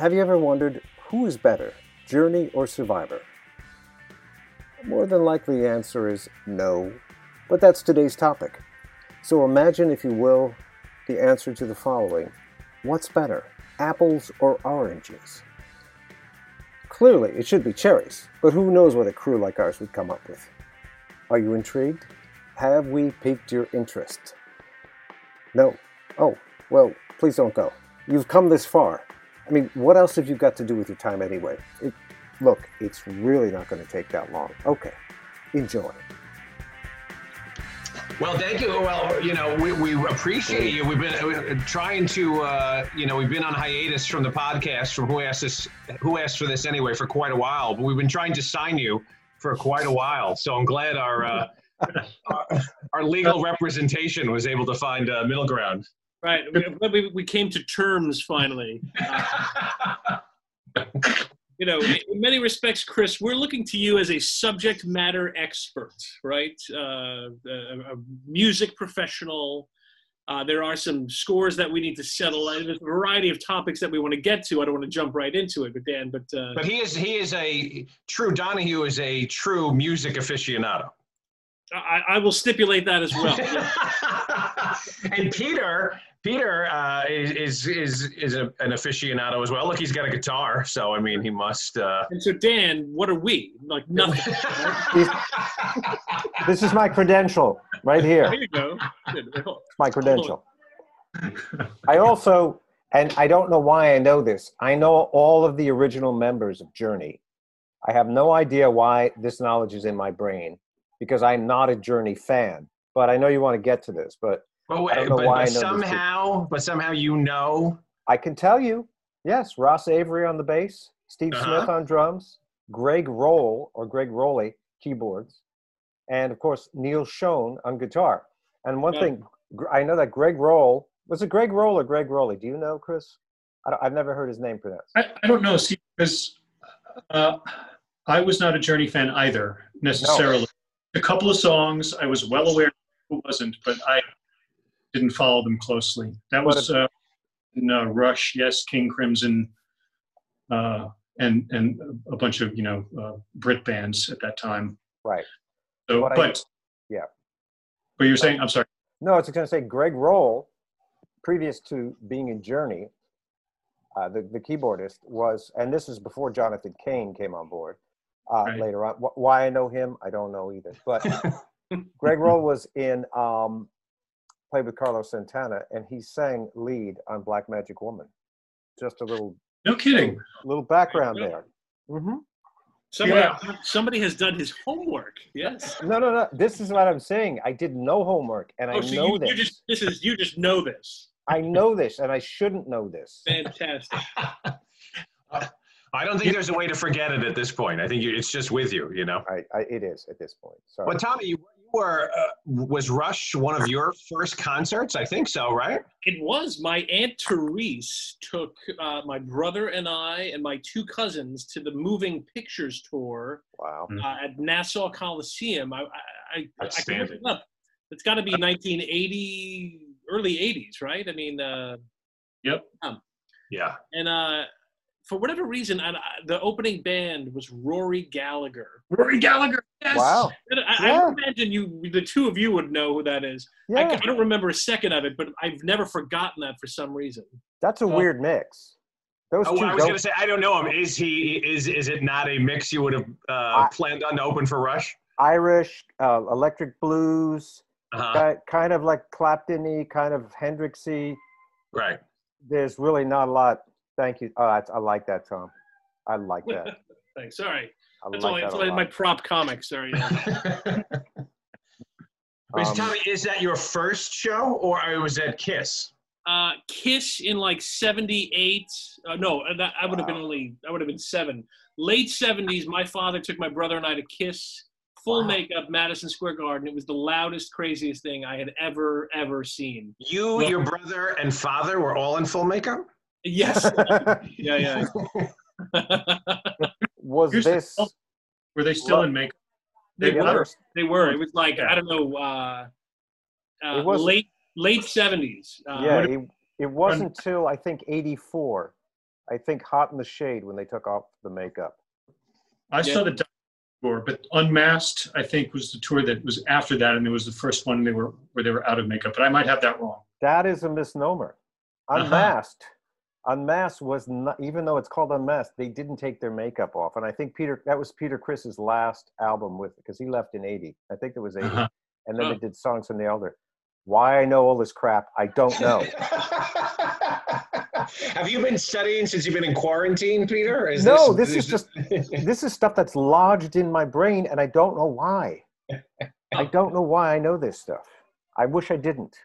Have you ever wondered who is better, Journey or Survivor? More than likely, the answer is no, but that's today's topic. So imagine, if you will, the answer to the following What's better, apples or oranges? Clearly, it should be cherries, but who knows what a crew like ours would come up with? Are you intrigued? Have we piqued your interest? No. Oh, well, please don't go. You've come this far. I mean, what else have you got to do with your time anyway? It, look, it's really not going to take that long. Okay, enjoy. Well, thank you. Well, you know, we, we appreciate you. We've been uh, trying to, uh, you know, we've been on hiatus from the podcast from Who Asked This, Who Asked for This Anyway for quite a while, but we've been trying to sign you for quite a while. So I'm glad our, uh, our, our, legal representation was able to find a middle ground. Right. We, we came to terms finally. Uh, you know, in many respects, Chris, we're looking to you as a subject matter expert, right? Uh, a, a, music professional. Uh, there are some scores that we need to settle, and there's a variety of topics that we want to get to. I don't want to jump right into it, but Dan, but uh, but he is he is a true Donahue is a true music aficionado. I, I will stipulate that as well. and Peter Peter uh, is is is a, an aficionado as well. Look, he's got a guitar, so I mean, he must. Uh... And so, Dan, what are we? Like nothing. this is my credential right here. There you go. It's my credential. I also, and I don't know why I know this. I know all of the original members of Journey. I have no idea why this knowledge is in my brain because I'm not a Journey fan. But I know you want to get to this, but but, wait, but, but somehow, but somehow you know. I can tell you. Yes, Ross Valory on the bass, Steve uh-huh. Smith on drums, Greg Roll or Greg Rowley keyboards, and of course Neal Schon on guitar. And one yeah. thing I know that Greg Roll was it Greg Roll or Greg Rowley? Do you know, Chris? I have never heard his name pronounced. I, I don't know. See, because uh, I was not a Journey fan either necessarily. No. A couple of songs I was well aware who wasn't, but I didn't follow them closely. That was uh, in, uh, Rush, yes, King Crimson, uh, and and a bunch of you know uh, Brit bands at that time. Right. So, what but I, yeah. But you're saying, I'm sorry. No, I was going to say Greg Roll, previous to being in Journey, uh, the the keyboardist was, and this is before Jonathan Cain came on board. Uh, right. Later on, why I know him, I don't know either. But Greg Roll was in um, played with Carlos Santana, and he sang lead on Black Magic Woman. Just a little. No kidding. Little, little background there. Mm-hmm. Somebody, yeah. somebody has done his homework. Yes. No, no, no. This is what I'm saying. I did no homework, and oh, I so know you, this. You just, this is you just know this. I know this, and I shouldn't know this. Fantastic. I don't think there's a way to forget it at this point. I think you, it's just with you, you know. I, I, it is at this point. Sorry. But Tommy, you, were uh, was Rush one of your first concerts? I think so, right? It was. My aunt Therese took uh, my brother and I and my two cousins to the Moving Pictures tour. Wow! Uh, at Nassau Coliseum. I I, I, I can look it up. It's got to be 1980, early 80s, right? I mean. Uh, yep. Um, yeah. And uh, for whatever reason, I, the opening band was Rory Gallagher. Rory Gallagher. Yes. Wow. I, yeah. I, imagine you, the two of you, would know who that is. Yeah. I, I, don't remember a second of it, but I've never forgotten that for some reason. That's a weird mix. Those oh, two I was going to say, I don't know him. Is he? Is is it not a mix you would have uh, planned on to open for Rush? Irish, uh, electric blues, uh-huh. kind of like Clapton-y, kind of Hendrixy. Right. There's really not a lot Thank you. Oh, I, I like that, Tom. I like that. Thanks. Sorry. I that's like all, that that's my prop comic. Sorry. Wait, um, Tommy, is that your first show or was that Kiss? Uh, Kiss in like '78. Uh, no, uh, that, I would have wow. been only. I would have been seven. Late '70s. My father took my brother and I to Kiss, full wow. makeup, Madison Square Garden. It was the loudest, craziest thing I had ever, ever seen. You, your brother, and father were all in full makeup. Yes. yeah, yeah. was Here's this? The, were they still in makeup? They were. They were. It was like I don't know. Uh, uh, it was late late seventies. Uh, yeah, it, it wasn't until I think eighty four I think Hot in the Shade when they took off the makeup. I Yeah. saw the tour, but Unmasked, I think, was the tour that was after that, and it was the first one they were where they were out of makeup. But I might have that wrong. That is a misnomer. Uh-huh. Unmasked. Was not, even though it's called Unmasked, they didn't take their makeup off. And I think Peter, that was Peter Criss's last album with, because he left in 80. I think it was 80. Uh-huh. And then Oh. they did Songs from the Elder. Why I know all this crap, I don't know. Have you been studying since you've been in quarantine, Peter? Is No, this is just, this is stuff that's lodged in my brain and I don't know why. I don't know why I know this stuff. I wish I didn't.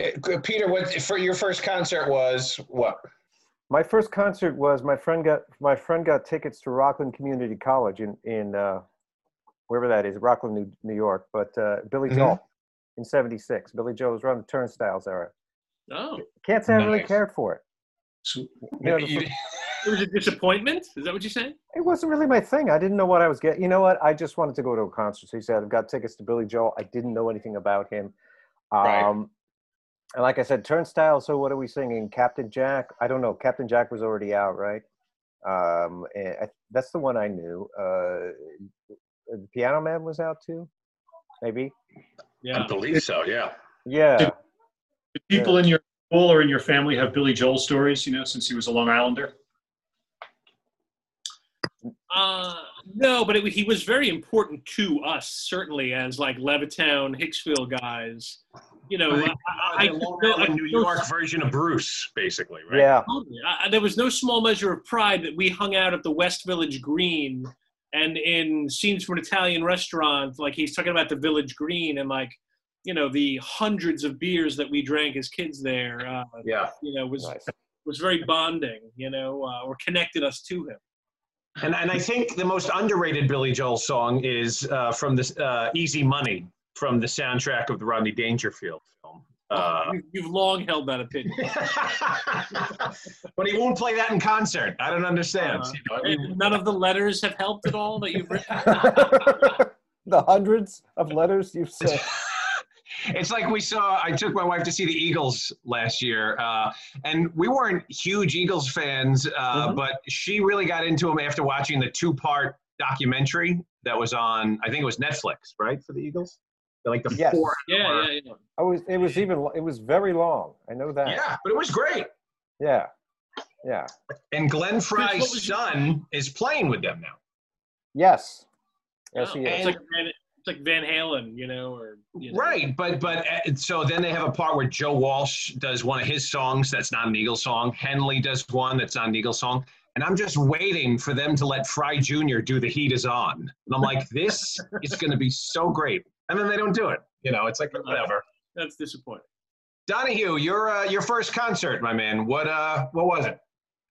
Uh, Peter, what for your first concert was what? My first concert was my friend got my friend got tickets to Rockland Community College in in uh, wherever that is, Rockland, New, New York. But uh, Billy Mhm. Joel in '76. Billy Joel was around the Turnstiles era. Oh, Can't say I really cared for it. So, You know, You- it was a disappointment. Is that what you're saying? it wasn't really my thing. I didn't know what I was getting. You know what? I just wanted to go to a concert. So he said, I've got tickets to Billy Joel. I didn't know anything about him. Um, Right. And like I said, Turnstile. So what are we singing? Captain Jack? I don't know. Captain Jack was already out, right? Um, and I, that's the one I knew. Uh, the Piano Man was out too, maybe. Yeah. I believe so. Yeah. Yeah. Did people in your school or in your family have Billy Joel stories? You know, since he was a Long Islander. Uh, no, but it, he was very important to us, certainly as like Levittown, Hicksville guys. You know, Right. I, I, the no, I- New York version of Bruce, basically, right? Yeah. I, I- there was no small measure of pride that we hung out at the West Village Green and in scenes from an Italian restaurant, like he's talking about the Village Green and like, you know, the hundreds of beers that we drank as kids there, uh, Yeah. you know, was, Nice. was very bonding, you know, uh, or connected us to him. And and I think the most underrated Billy Joel song is uh, from this uh, "Easy Money" from the soundtrack of the Rodney Dangerfield film. Uh, You- You've long held that opinion. but he won't play that in concert. I don't understand. Uh, You know, And none of the letters have helped at all that you've written. the hundreds of letters you've sent. it's like we saw. I took my wife to see the Eagles last year, uh, and we weren't huge Eagles fans, uh, Mhm. but she really got into them after watching the two-part documentary that was on. I think it was Netflix, right, for the Eagles. Like the Yes. four. Yeah, yeah, yeah. I was. It was even. It was very long. I know that. Yeah, but it was great. Yeah. Yeah. And Glenn Frey's what was your- son is playing with them now. Yes. Yes, Oh, he it's like Van, it's like Van Halen, you know, or you know. Right, but but uh, so then they have a part where Joe Walsh does one of his songs that's not an Eagle song. Henley does one that's not an Eagle song. And I'm just waiting for them to let Frey Jr. do the heat is on. And I'm like, this is going to be so great. And then they don't do it. You know, it's like whatever. That's disappointing. Donahue, your uh, your first concert, my man. What uh what was it?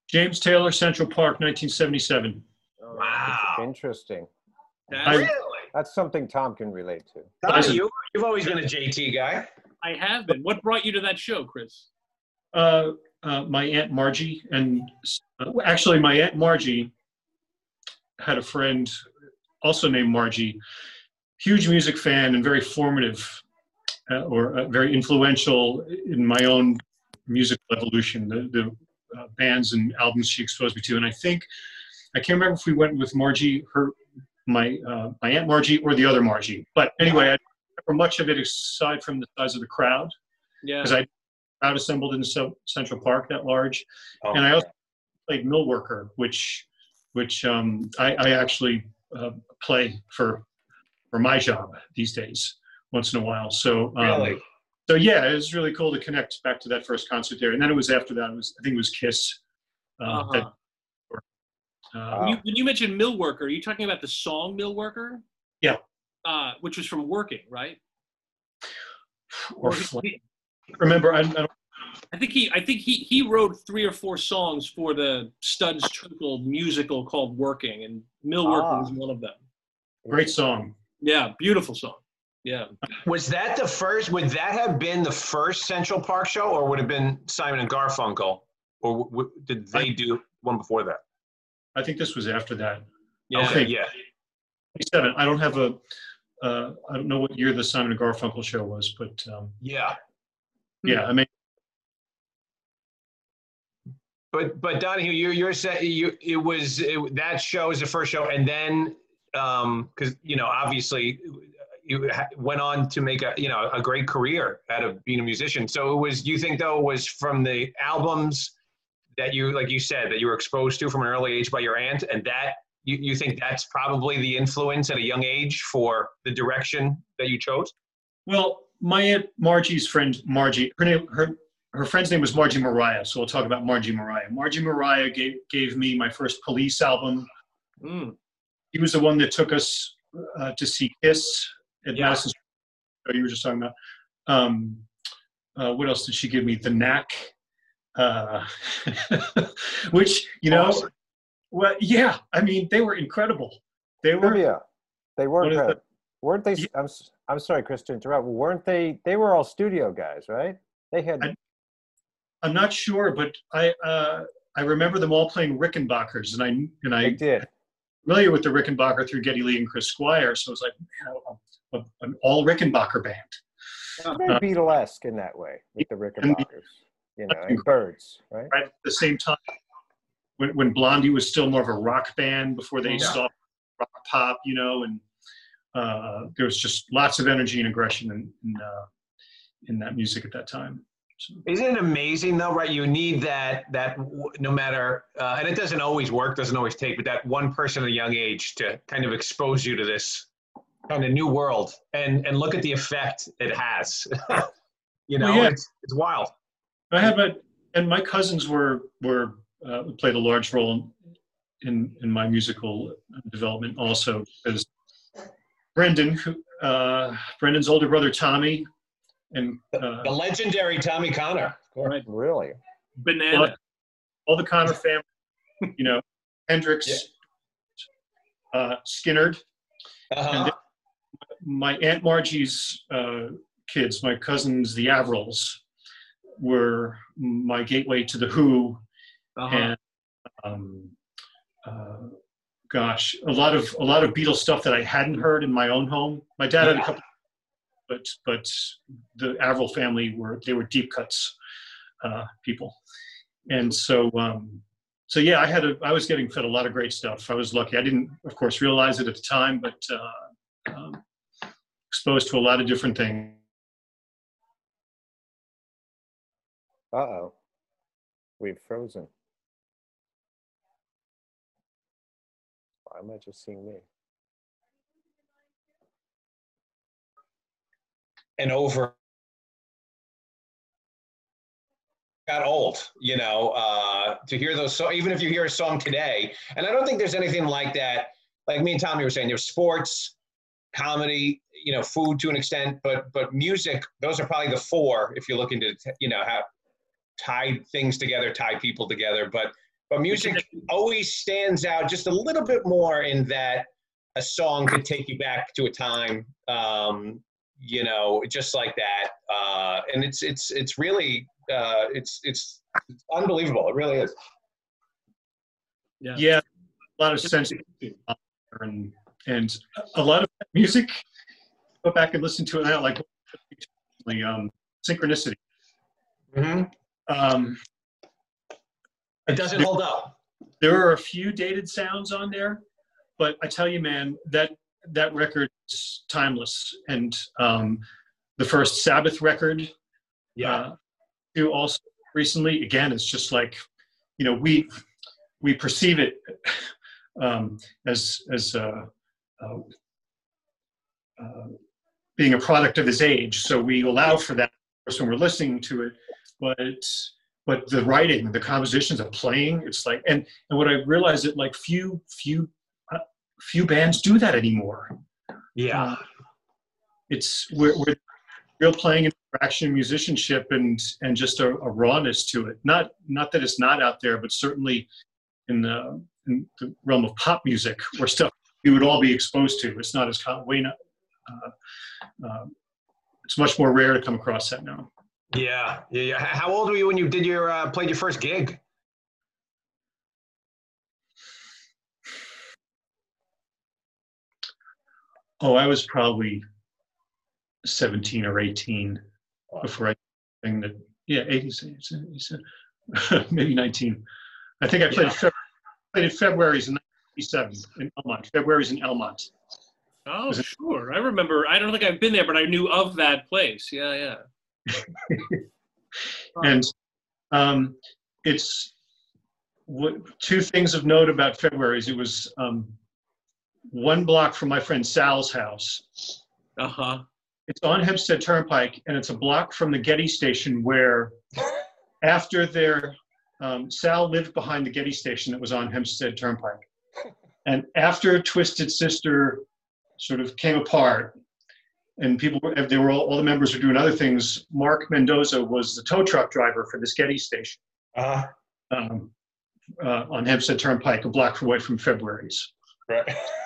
James Taylor, Central Park, 1977. Oh, Wow. Interesting. That's, I- Really? That's something Tom can relate to. Donahue, you've always been a JT guy. I have been. What brought you to that show, Chris? Uh, uh, my aunt Margie, and uh, actually, my aunt Margie had a friend also named Margie, huge music fan and very formative uh, or uh, very influential in my own musical evolution. The, the uh, bands and albums she exposed me to, and I think I can't remember if we went with Margie, her, my uh, my aunt Margie, or the other Margie. But anyway, I remember much of it aside from the size of the crowd Yeah. because I crowd assembled in Cen- Central Park that large, Oh, and I also played mill worker, which which um, I, I actually uh, play for for my job these days once in a while. So um, really? so yeah, it was really cool to connect back to that first concert there, and then it was after that. It was I think it was Kiss. Uh, Uh-huh. that, uh, When you, when you mentioned Mill Worker, are you talking about the song Mill Worker? Yeah. Uh, which was from Working, right? or he- Fl- he- remember, I, I don't, I think he I think he he wrote three or four songs for the Studs Terkel musical called Working, and Mill Worker Ah. was one of them. great song. Yeah, beautiful song. Yeah. Was that the first? Would that have been the first Central Park show, or would it have been Simon and Garfunkel, or w- w- did they do one before that? I think this was after that. Yeah. Okay, yeah. 27. I don't have a. Uh, I don't know what year the Simon and Garfunkel show was, but um, Yeah. yeah, I mean, But but Donahue, you you're saying you it was it, that show was the first show, and then um because you know obviously you ha- went on to make a you know a great career out of being a musician. So it was you think though it was from the albums that you like you said that you were exposed to from an early age by your aunt, and that you, you think that's probably the influence at a young age for the direction that you chose? Well, my aunt Margie's friend Margie, her name, her her friend's name was Margie Mariah, so we'll talk about Margie Mariah. Margie Mariah gave gave me my first Police album. Mm. He was the one that took us uh, to see Kiss at Yeah. Madison. Square- You were just talking about. Um, uh, what else did she give me? The Knack, uh, which you know, Awesome. well, yeah. I mean, they were incredible. They were. Trivia. They What weren't. uh, the- weren't they? Yeah. I'm. s- I'm sorry, Chris, to interrupt. Weren't they? They were all studio guys, right? They had. I- I'm not sure, but I uh, I remember them all playing Rickenbackers, and I and they I did. Familiar with the Rickenbacker through Geddy Lee and Chris Squire, so it was like man, a, a, an all Rickenbacker band. Very Beatlesque in that way with the Rickenbackers. You know, and Byrds, right? Right at the same time, when when Blondie was still more of a rock band before they Yeah. stopped rock pop, you know, and uh, there was just lots of energy and aggression in in, uh, in that music at that time. Isn't it amazing though, right? You need that that no matter, uh, and it doesn't always work, doesn't always take, but that one person at a young age to kind of expose you to this kind of new world, and and look at the effect it has. you know, Well, yeah. it's it's wild. I had my and my cousins were were uh, played a large role in in my musical development also because Brendan, uh, Brendan's older brother Tommy, and uh, The legendary Tommy Connor. Right. Really? Banana. all the Connor family, you know, Hendrix, uh, Skynyrd, Uh-huh. my aunt Margie's uh, kids, my cousins, the Avrils, were my gateway to the Who Uh-huh. and um, uh, gosh, a lot of a lot of Beatles stuff that I hadn't heard in my own home. My dad had a couple, but but the Avril family were they were deep cuts uh, people, and so um, so yeah, I had a I was getting fed a lot of great stuff. I was lucky. I didn't, of course, realize it at the time, but uh, um, exposed to a lot of different things. Uh oh. We've frozen. Why am I just seeing me? And over got old you know uh to hear those so even if you hear a song today. And i don't think there's anything like that. Like me and tommy were saying there's sports comedy you know food to an extent but but music those are probably the four if you're looking to you know have tie things together tie people together. But but music always stands out just a little bit more in that a song could take you back to a time um you know, just like that. Uh, and it's it's it's really uh, it's it's it's unbelievable. It really is. Yeah. Yeah, a lot of sense and and a lot of music. Go back and listen to it now, like um, synchronicity. Mm-hmm. Um, It doesn't hold up. there are a few dated sounds on there, but I tell you, man, that that record is timeless. And um, the first Sabbath record, Yeah. uh, too, also recently, again, it's just like, you know, we we perceive it um, as as uh, uh, uh, being a product of his age, so we allow for that when we're listening to it. But but the writing, the compositions, the playing, it's like, and and what I realized that like few few few bands do that anymore. yeah. Uh, it's we're, we're real playing interaction, musicianship, and and just a, a rawness to it. Not not that it's not out there, but certainly in the, in the realm of pop music, where stuff we would all be exposed to. It's not as com- way not. Uh, uh, it's much more rare to come across that now. Yeah. Yeah. yeah. How old were you when you did your uh, played your first gig? Oh, I was probably 17 or 18 before I think that, yeah, 80, maybe 19. I think I played, yeah. February, played at February's in 1987 in Elmont. February's in Elmont. Oh, sure. I remember. I don't think I've been there, but I knew of that place. Yeah, yeah. and um, it's what, two things of note about February's. It was um, one block from my friend Sal's house. Uh huh. It's on Hempstead Turnpike, and it's a block from the Getty station where, after their um, Sal lived behind the Getty station that was on Hempstead Turnpike, and after Twisted Sister sort of came apart, and people were, they were all, all the members were doing other things. Mark Mendoza was the tow truck driver for this Getty station. Uh-huh. Um, uh, on Hempstead Turnpike, a block away from February's. Right.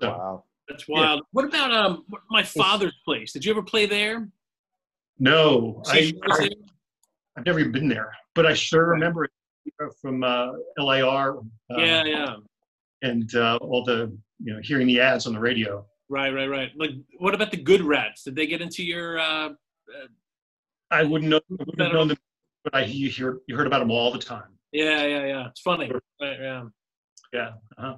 So, wow. That's wild. Yeah. What about um my father's place? Did you ever play there? No, I, I, have never even been there, but I sure remember it from uh, LIR. Uh, yeah, yeah. And uh, all the you know hearing the ads on the radio. Right, right, right. Like, what about the Good Rats? Did they get into your? Uh, uh I wouldn't know. I wouldn't known them, but I you hear you heard about them all the time. Yeah, yeah, yeah. It's funny. Right, yeah. Yeah. Uh-huh.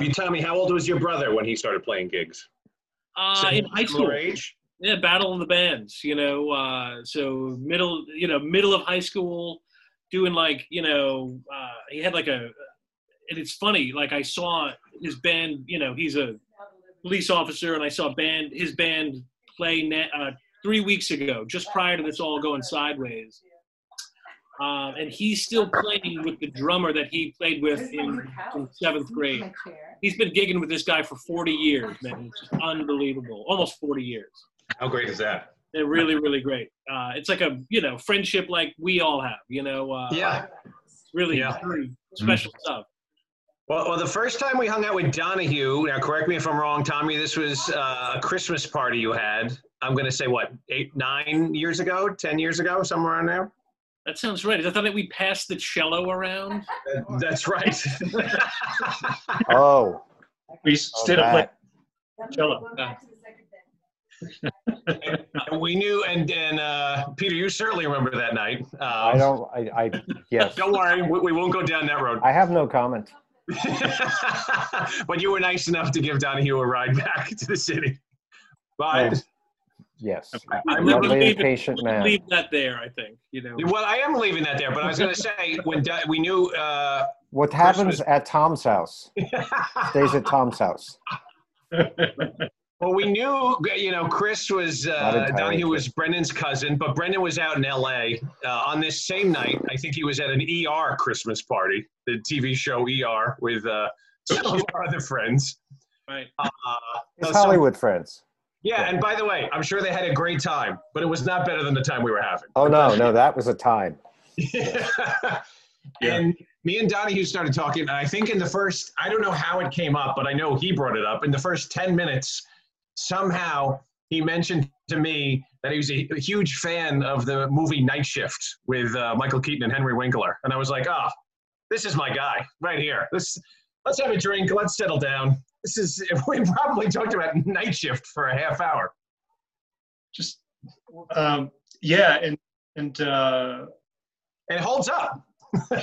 You tell me, how old was your brother when he started playing gigs? Uh, in high school. Age? Yeah, Battle of the Bands. You know, uh, so middle, you know, middle of high school, doing like, you know, uh, he had like a, and it's funny. Like I saw his band. You know, he's a police officer, and I saw band his band play uh, three weeks ago, just prior to this all going sideways. Uh, and he's still playing with the drummer that he played with in, in, seventh grade. He's been gigging with this guy for 40 years, man. It's just unbelievable. Almost 40 years. How great is that? They're really, really great. Uh, it's like a, you know, friendship like we all have, you know. Uh, yeah. Really, yeah. really special mm-hmm. stuff. Well, well, the first time we hung out with Donahue, now correct me if I'm wrong, Tommy, this was uh, a Christmas party you had. I'm going to say, what, eight, nine years ago, 10 years ago, somewhere around there? That sounds right. I thought that we passed the cello around. That's right. oh. We instead up play cello. and we knew, and and uh, Peter, you certainly remember that night. Um, I don't. I, I yes. don't worry, we, we, won't go down that road. I have no comment. but you were nice enough to give Donahue a ride back to the city. But Yes, I'm lovely and patient man. Leave that there, I think. You know. Well, I am leaving that there, but I was going to say when we knew. Uh, what happens Christmas. at Tom's house stays at Tom's house. well, we knew, you know, Chris was uh, Donahue was Brendan's cousin, but Brendan was out in L.A. Uh, on this same night. I think he was at an ER Christmas party, the TV show ER, with uh, some of our other friends. Right. Uh, His Hollywood so, friends. Yeah, and by the way, I'm sure they had a great time, but it was not better than the time we were having. Oh no, no, that was a time. yeah. And me and Donahue started talking, and I think in the first, I don't know how it came up, but I know he brought it up. In the first 10 minutes, somehow he mentioned to me that he was a, a huge fan of the movie Night Shift with uh, Michael Keaton and Henry Winkler. And I was like, oh, this is my guy right here. This, let's have a drink, let's settle down this is we probably talked about night shift for a half hour. Just um, yeah, and and uh, it holds up. not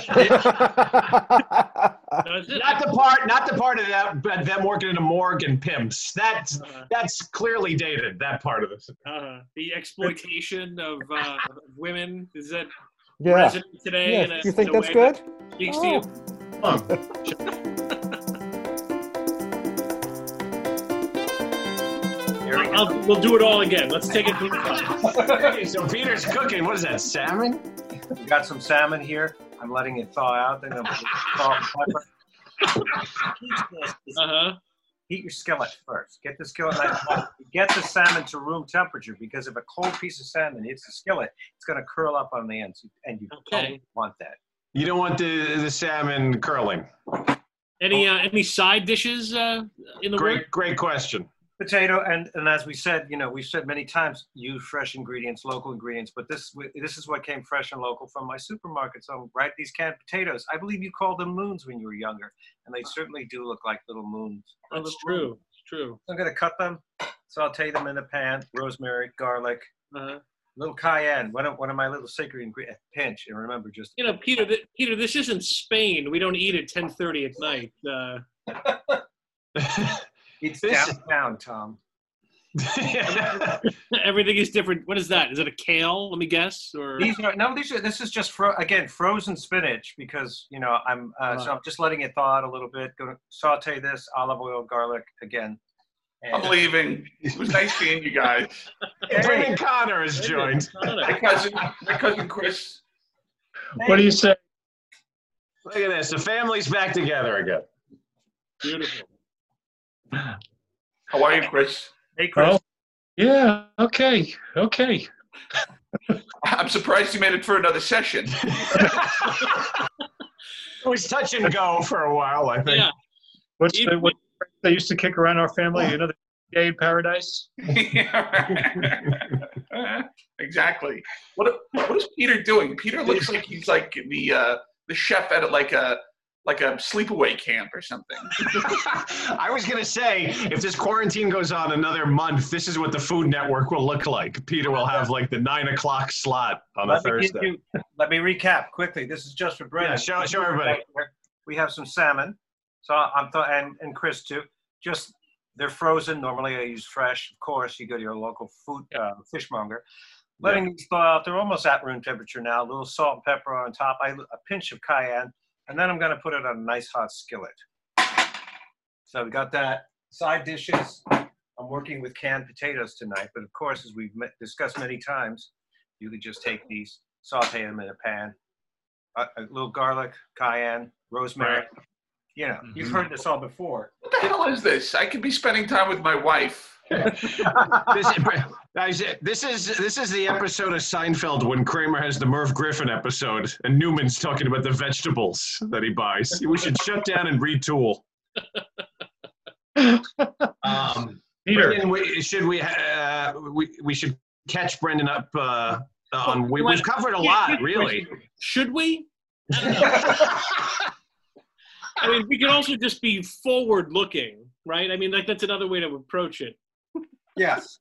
the part, not the part of that, but them working in a morgue and pimps. That's uh, that's clearly dated. That part of this. Uh, the exploitation of, uh, women is that yeah. today. Yeah. A, you think that's good? oh. I'll, we'll do it all again. Let's take it. okay, so Peter's cooking. What is that? Salmon? We got some salmon here. I'm letting it thaw out. Then I'm salt and pepper. Uh-huh. Heat your skillet first. Get the skillet nice. Get the salmon to room temperature because if a cold piece of salmon hits the skillet, it's going to curl up on the ends, and you okay. don't want that. You don't want the the salmon curling. Any uh, any side dishes uh, in the great great question potato and and as we said you know we've said many times use fresh ingredients local ingredients but this this is what came fresh and local from my supermarket so right these canned potatoes i believe you called them moons when you were younger and they certainly do look like little moons that's little true moons. it's true i'm going to cut them saute them in a pan rosemary garlic uh-huh. little cayenne, one of one of my little sacred ingredients. Pinch, and remember, just You know, Peter. Th- Peter, this isn't Spain. We don't eat at ten thirty at night. Uh, it's This- downtown, Tom. everything is different. What is that? Is it a kale? Let me guess. Or These are no, these are. This is just fro- again frozen spinach because you know I'm uh, so I'm just letting it thaw out a little bit. Going to saute this olive oil, garlic again. I'm leaving. It was nice seeing you guys. Brendan Connor has joined. My cousin, my cousin Chris. What do you say? Look at this. The family's back together again. Beautiful. How are you, Chris? hey, Chris. Oh, yeah. Okay. Okay. I'm surprised you made it for another session. It was touch and go for a while, I think. Yeah. What's Even the, what they used to kick around our family? You know, the gay in paradise. exactly. What what is Peter doing? Peter looks like he's like the uh, the chef at like a like a sleepaway camp or something. I was going to say, if this quarantine goes on another month, this is what the Food Network will look like. Peter will have like the nine o'clock slot on a Let me, give Thursday. you, let me recap quickly. This is just for Brendan. Yeah, show- show everybody. We have some salmon. So I'm th- and and Chris too. Just they're frozen. Normally I use fresh. Of course, you go to your local food uh, fishmonger. Letting these thaw out. They're almost at room temperature now. A little salt and pepper on top. I, a pinch of cayenne, and then I'm going to put it on a nice hot skillet. So we got that. Side dishes. I'm working with canned potatoes tonight, but of course, as we've met, discussed many times, you could just take these, saute them in a pan. A, a little garlic, cayenne, rosemary. You know, you've mm-hmm. heard this all before. What the hell is this? I could be spending time with my wife. this, guys, this is this is the episode of Seinfeld when Kramer has the Merv Griffin episode and Newman's talking about the vegetables that he buys. We should shut down and retool. Um, Peter. Brendan, we, should we, uh, we we should catch Brendan up uh, on? We, we've covered a lot, really. Should we? I. I mean, we can also just be forward looking, right? I mean, like that's another way to approach it. Yes.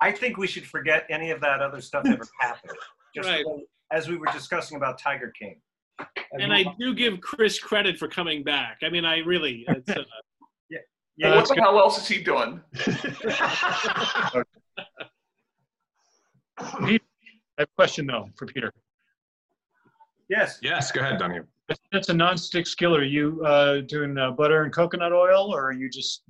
I think we should forget any of that other stuff ever happened. Just Right. as we were discussing about Tiger King. And I do give Chris credit for coming back. I mean, I really. It's, uh, yeah, what that's the good. hell else is he doing? I have a question though for Peter. yes. yes, go ahead, Donnie. That's a non-stick skillet. Are you uh, doing uh, butter and coconut oil, or are you just?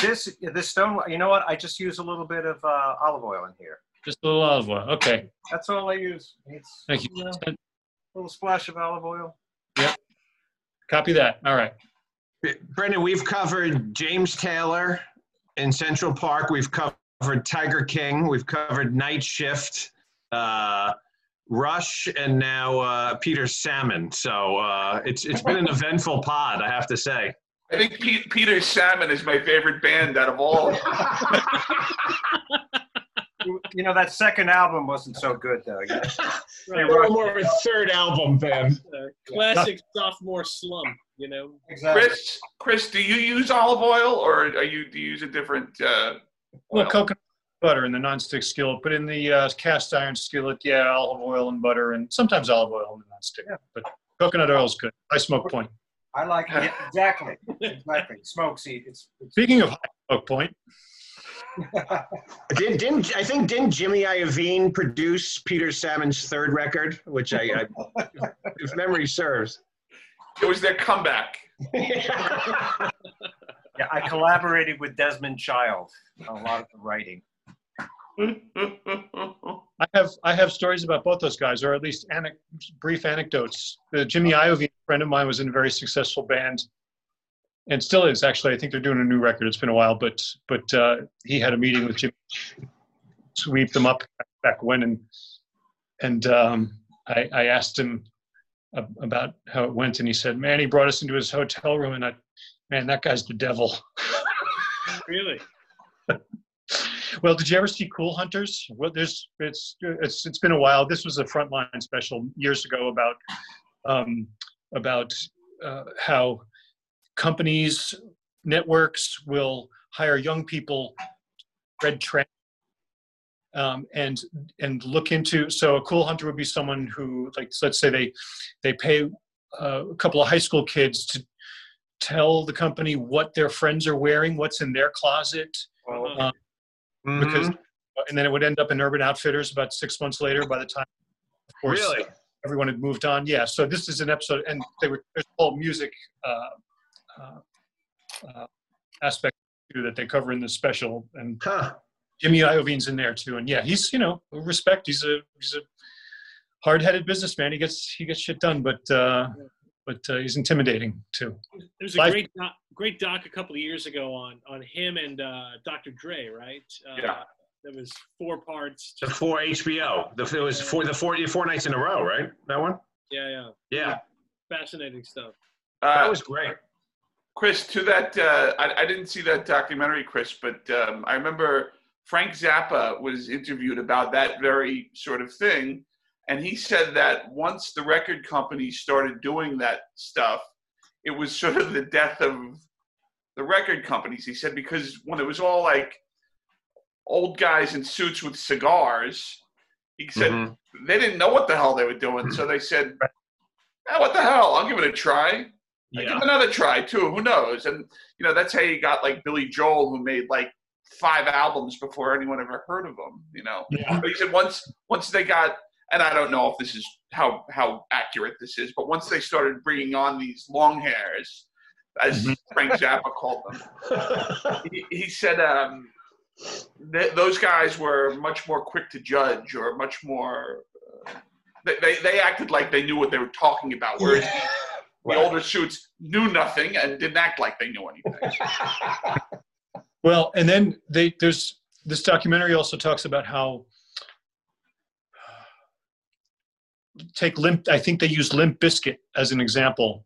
This this stone. You know what? I just use a little bit of uh, olive oil in here. Just a little olive oil. Okay, That's all I use. It's thank you. know, a little splash of olive oil. Copy that. All right. Brendan, we've covered James Taylor in Central Park. We've covered Tiger King. We've covered Night Shift, uh, Rush, and now uh, Peter Salmon. So uh, it's it's been an eventful pod, I have to say. I think Pete, Peter Salmon is my favorite band out of all. You, you know that second album wasn't so good though. Yeah. right. We're more of a third album band. Uh, classic sophomore slump, you know. Exactly. Chris, Chris, do you use olive oil or are you do you use a different? Uh, Well, coconut butter in the non-stick skillet, but in the uh, cast iron skillet, yeah, olive oil and butter, and sometimes olive oil in the non-stick. Yeah. But coconut oil is good. I smoke point. I like. Yeah, exactly. Exactly. Smoke seed. It's, it's Speaking of high smoke point, Did, didn't I think didn't Jimmy Iovine produce Peter Salmon's third record, which I, I if memory serves. It was their comeback. yeah. I collaborated with Desmond Child on a lot of the writing. I have I have stories about both those guys, or at least brief anecdotes. Uh, Jimmy Iovine, a friend of mine, was in a very successful band, and still is actually. I think they're doing a new record. It's been a while, but but uh, he had a meeting with Jimmy, sweep them up back when, and and um, I, I asked him ab- about how it went, and he said, "Man, he brought us into his hotel room, and I, man, that guy's the devil." Really? Well, did you ever see Cool Hunters? Well, there's it's it's it's been a while. This was a frontline special years ago about um, about uh, how companies networks will hire young people red train um, and and look into. So a cool hunter would be someone who, like, let's say they they pay uh, a couple of high school kids to tell the company what their friends are wearing, what's in their closet, Uh-huh. um, because Mhm. and then it would end up in Urban Outfitters about six months later. By the time, of course, Really? everyone had moved on. Yeah. So this is an episode, and they were there's a whole music uh, uh, uh, aspect too that they cover in this special, and Huh. Jimmy Iovine's in there too. And yeah, he's you know respect. He's a he's a hard-headed businessman. He gets he gets shit done, but uh, but uh, he's intimidating too. There was a Life- great doc, great doc a couple of years ago on on him and uh, Dr. Dre, right? Uh, Yeah. There was four parts. The four HBO. The, it was four the four four nights in a row, right? That one. Yeah, yeah. Yeah, Fascinating stuff. that Uh, was great. Chris, to that, uh, I, I didn't see that documentary, Chris, but um, I remember Frank Zappa was interviewed about that very sort of thing. And he said that once the record companies started doing that stuff, it was sort of the death of the record companies. He said, because when it was all like old guys in suits with cigars, he said Mhm. they didn't know what the hell they were doing. So they said, "Ah, what the hell? I'll give it a try. Yeah. give another try too. Who knows? And you know, that's how you got like Billy Joel, who made like five albums before anyone ever heard of him. You know, Yeah. but he said once once they got, and I don't know if this is how how accurate this is, but once they started bringing on these long hairs, as Frank Zappa called them, he, he said um, th- those guys were much more quick to judge, or much more. Uh, they, they they acted like they knew what they were talking about, whereas the older suits knew nothing and didn't act like they knew anything. Well, and then they there's this documentary also talks about how take limp. I think they used Limp Bizkit as an example.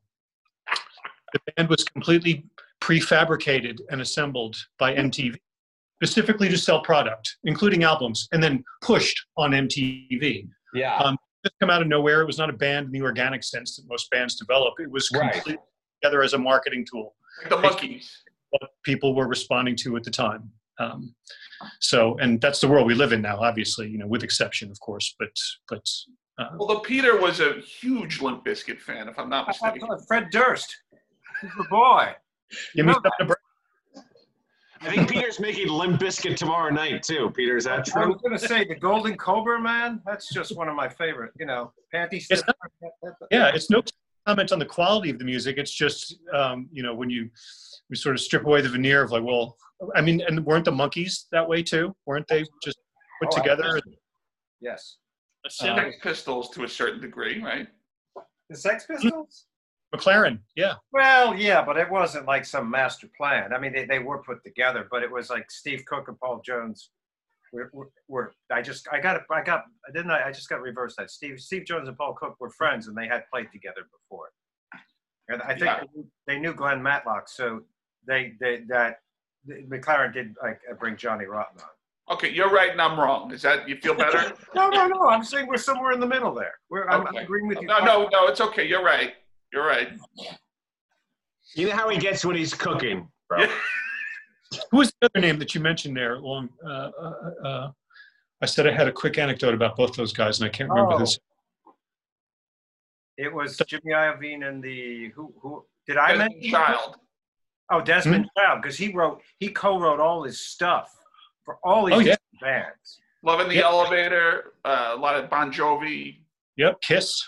The band was completely prefabricated and assembled by MTV, specifically to sell product, including albums, and then pushed on MTV. yeah. Um, It come out of nowhere. It was not a band in the organic sense that most bands develop. It was Right. together as a marketing tool Like the Monkees. what people were responding to at the time. Um, so, and that's the world we live in now, obviously, you know, with exception, of course, but, but, uh, Although Peter was a huge Limp Bizkit fan, if I'm not mistaken. Fred Durst. Good boy. give me No, something to break. I think Peter's making Limp Biscuit tomorrow night too. Peter, is that true? I true? was going to say the Golden Cobra, man. That's just one of my favorite. You know, panty It's stuff. Yeah, it's no comment on the quality of the music. It's just, um, you know, when you, we sort of strip away the veneer of like, well, I mean, and weren't the Monkees that way too? Weren't they just put Oh, together? Yes. Assembled. Uh, Sex Pistols to a certain degree, right? The Sex hmm. Pistols? McLaren, yeah. Well, yeah, but it wasn't like some master plan. I mean, they, they were put together, but it was like Steve Cook and Paul Jones were, were, were I just, I got, I got, I didn't, I, I just got reversed that. Steve, Steve Jones and Paul Cook were friends and they had played together before. And I think Yeah. they knew Glenn Matlock, so they, they, that, McLaren did like bring Johnny Rotten on. Okay, you're right and I'm wrong. Is that you feel better? No, no, no. I'm saying we're somewhere in the middle there. We're, I'm, I'm agreeing with you. no, no, no. It's okay. You're right. You're right. You know how he gets when he's cooking, bro. Yeah. Who was the other name that you mentioned there? Long, uh, uh, uh, I said I had a quick anecdote about both those guys, and I can't remember Oh. who's. It was Jimmy Iovine and the who who did I Desmond mention? Child. Oh, Desmond Hmm? Child, because he wrote he co-wrote all his stuff for all these Oh, yeah. bands. Love in the Yep. Elevator. Uh, a lot of Bon Jovi. Yep, Kiss.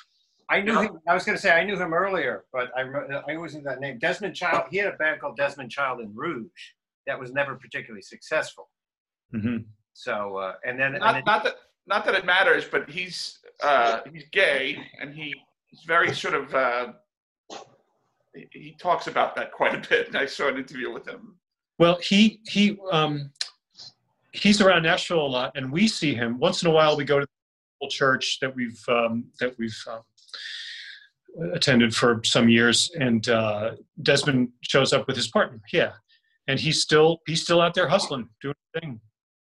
I knew Yeah. him. I was going to say I knew him earlier, but I re- I always knew that name. Desmond Child. He had a band called Desmond Child in Rouge that was never particularly successful. hmm So uh, and then, and Not, then not that not that it matters, but he's uh, he's gay and he, he's very sort of. Uh, he, he talks about that quite a bit. I saw an interview with him. Well, he he um, he's around Nashville a lot, and we see him once in a while. We go to the church that we've um, that we've um, attended for some years, and uh, Desmond shows up with his partner. Yeah, and he's still he's still out there hustling, doing his thing.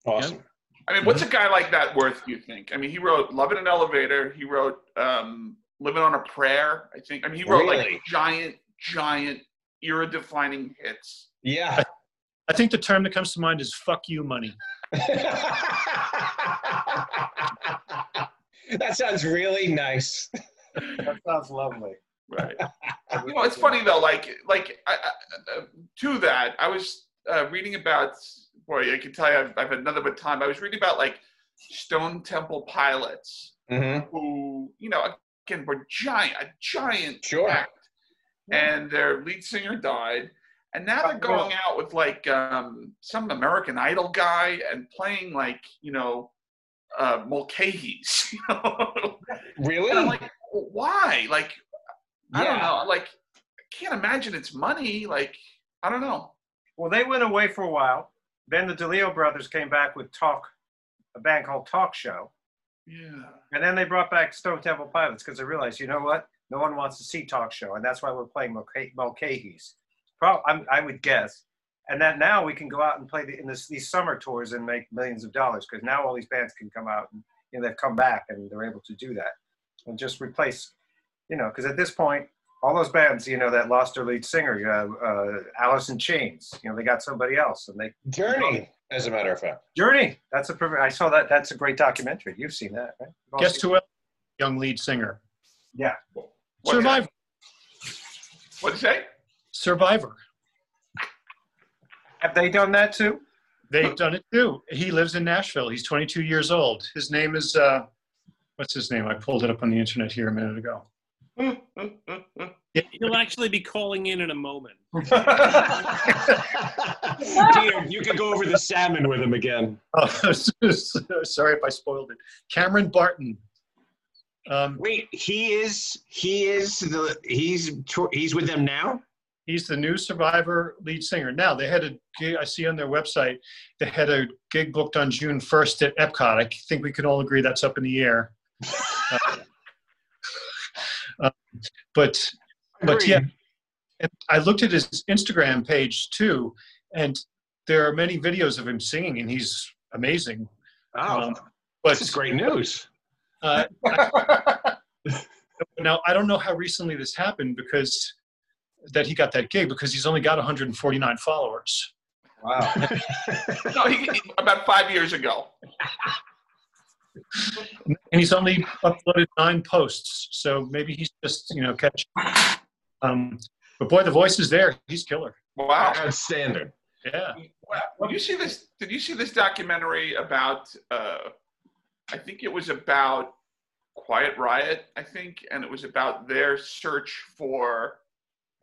Awesome. I mean, what's a guy like that worth? You think? I mean, he wrote "Love in an Elevator." He wrote um, "Living on a Prayer." I think. I mean, he wrote Really? like giant, giant, era-defining hits. Yeah. I think the term that comes to mind is "fuck you, money." that sounds really nice. That sounds lovely. Right. you know, it's funny though. Like, like I, I, uh, to that, I was uh, reading about. Boy, I can tell you, I've, I've had nothing but time. I was reading about like Stone Temple Pilots, Mm-hmm. who you know again were giant, a giant Sure. act, and their lead singer died, and now they're going out with like um, some American Idol guy and playing like you know uh, Mulcahy's. You know, Really? and I'm like, why? Like, I don't know. Like, I can't imagine it's money. Like, I don't know. Well, they went away for a while. Then the DeLeo brothers came back with Talk, a band called Talk Show. Yeah. And then they brought back Stone Temple Pilots because they realized, you know what? No one wants to see Talk Show. And that's why we're playing Mulca- Mulcahy's. Pro- I'm, I would guess. And that now we can go out and play the, in this, these summer tours and make millions of dollars because now all these bands can come out and you know, they've come back and they're able to do that and just replace, you know, because at this point, all those bands, you know, that lost their lead singer, uh, uh, Alice in Chains, you know, they got somebody else and they Journey, as a matter of fact. Journey. That's a perfect. I saw that. That's a great documentary. You've seen that, right? You've all Guess who else? Young lead singer. Yeah. What Survivor. What'd you say? Survivor. Have they done that too? They've done it too. He lives in Nashville. He's 22 years old. His name is uh, what's his name? I pulled it up on the internet here a minute ago. He'll actually be calling in in a moment. Peter, you could go over the salmon with him again. Oh, sorry if I spoiled it. Cameron Barton. Um, Wait, he is he is the he's he's with them now? He's the new Survivor lead singer. Now they had a gig. I see on their website they had a gig booked on June 1st at Epcot. I think we can all agree that's up in the air. Uh, uh, but but yeah, and I looked at his Instagram page too, and there are many videos of him singing, and he's amazing. Oh, Um, but this is great news. uh, now I don't know how recently this happened because that he got that gig because he's only got 149 followers. Wow. no, he, he- about five years ago. and he's only uploaded nine posts, so maybe he's just you know catching. Um, but boy, the voice is there. He's killer. Wow. standard. Yeah. Wow. Did you see this? Did you see this documentary about? Uh, I think it was about Quiet Riot. I think, and it was about their search for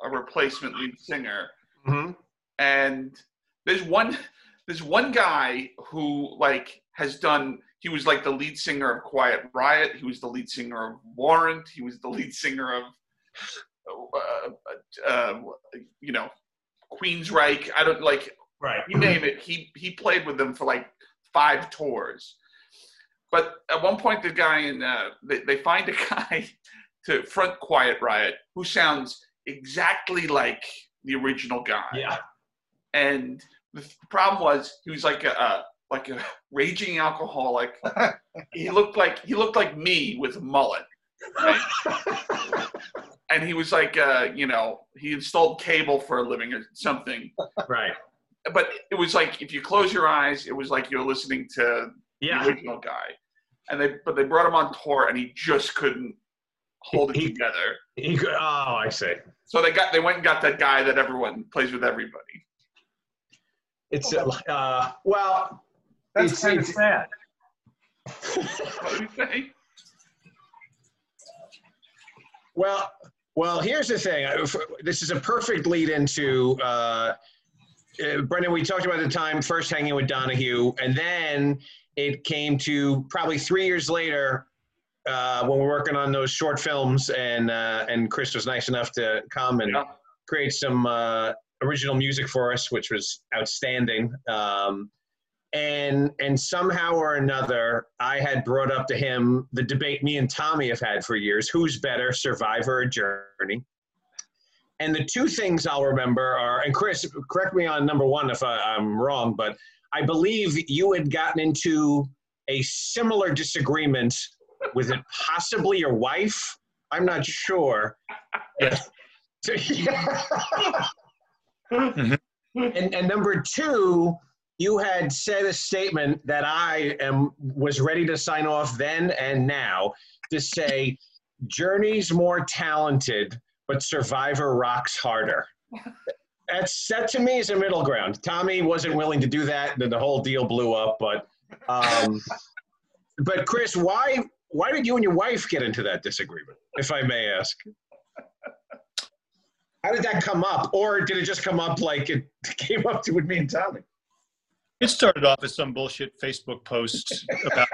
a replacement lead singer. hmm and there's one there's one guy who like has done he was like the lead singer of quiet riot. He was the lead singer of warrant. He was the lead singer of uh, uh, you know queensryche. I don't like Right. you name it. He he played with them for like five tours. But at one point the guy in uh, they, they find a guy to front quiet riot who sounds exactly like the original guy Yeah. and the problem was he was like a, a like a raging alcoholic. he looked like he looked like me with a mullet, right? and he was like, uh, you know, he installed cable for a living or something. Right. But it was like if you close your eyes, it was like you're listening to Yeah. the original guy. And they but they brought him on tour, and he just couldn't hold it He- together. He oh, I see. So they got they went and got that guy that everyone plays with everybody. It's uh, well, That's It's- kind of sad. What do you say? Well, well, here's the thing. This is a perfect lead into uh, uh, Brendan. We talked about the time first hanging with Donahue, and then it came to probably three years later uh, when we're working on those short films, and uh, and Chris was nice enough to come and Yeah. create some uh, original music for us, which was outstanding. Um, and and somehow or another, I had brought up to him the debate me and Tommy have had for years: who's better, Survivor or Journey? And the two things I'll remember are, and Chris, correct me on number one if I, I'm wrong, but I believe you had gotten into a similar disagreement with it possibly your wife. I'm not sure. Mhm. and, and number two, you had said a statement that I am was ready to sign off then and now to say Journey's more talented, but Survivor rocks harder. That's that to me is a middle ground. Tommy wasn't willing to do that, then the whole deal blew up. But um, but Chris, why why did you and your wife get into that disagreement, if I may ask? How did that come up, or did it just come up like it came up to with me and Tommy? It started off as some bullshit Facebook post about.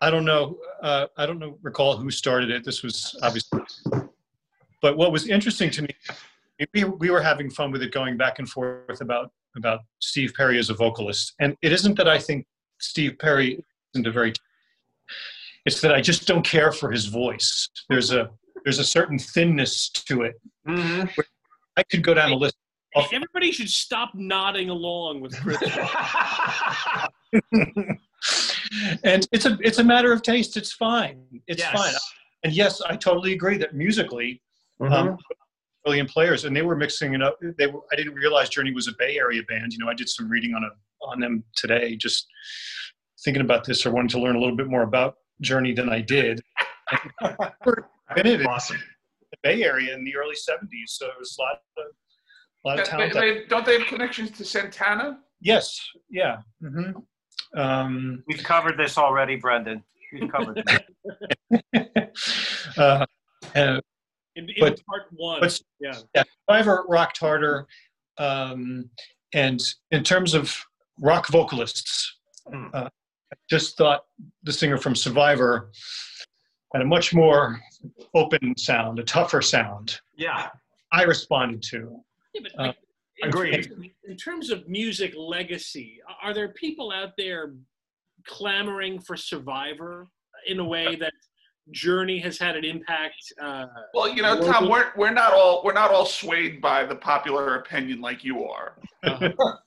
I don't know. Uh, I don't know. Recall who started it. This was obviously. But what was interesting to me, we we were having fun with it, going back and forth about about Steve Perry as a vocalist, and it isn't that I think Steve Perry isn't a very. It's that I just don't care for his voice. There's a there's a certain thinness to it. Mm-hmm. I could go down a list. Hey, everybody should stop nodding along with Chris. and it's a it's a matter of taste. It's fine. It's Yes. fine. And yes, I totally agree that musically, um, brilliant players, and they were mixing it up. They were. I didn't realize Journey was a Bay Area band. You know, I did some reading on a on them today, just thinking about this or wanting to learn a little bit more about Journey than I did. And in awesome. the Bay Area in the early '70s, so there was a lot of a lot of talent. they- don't they have connections to Santana? yes, yeah. hmm Um, We've covered this already, Brendan. We've covered this. uh, and In, in But- part one, but- yeah. yeah, Survivor rocked harder. Um, and in terms of rock vocalists, Hmm. uh, I just thought the singer from Survivor had a much more open sound, a tougher sound. Yeah. I responded to. Yeah, but Uh, in agreed. terms of- in terms of music legacy, are there people out there clamoring for Survivor in a way that Journey has had an impact? Uh, Well, you know, Tom, we're we're not all we're not all swayed by the popular opinion like you are.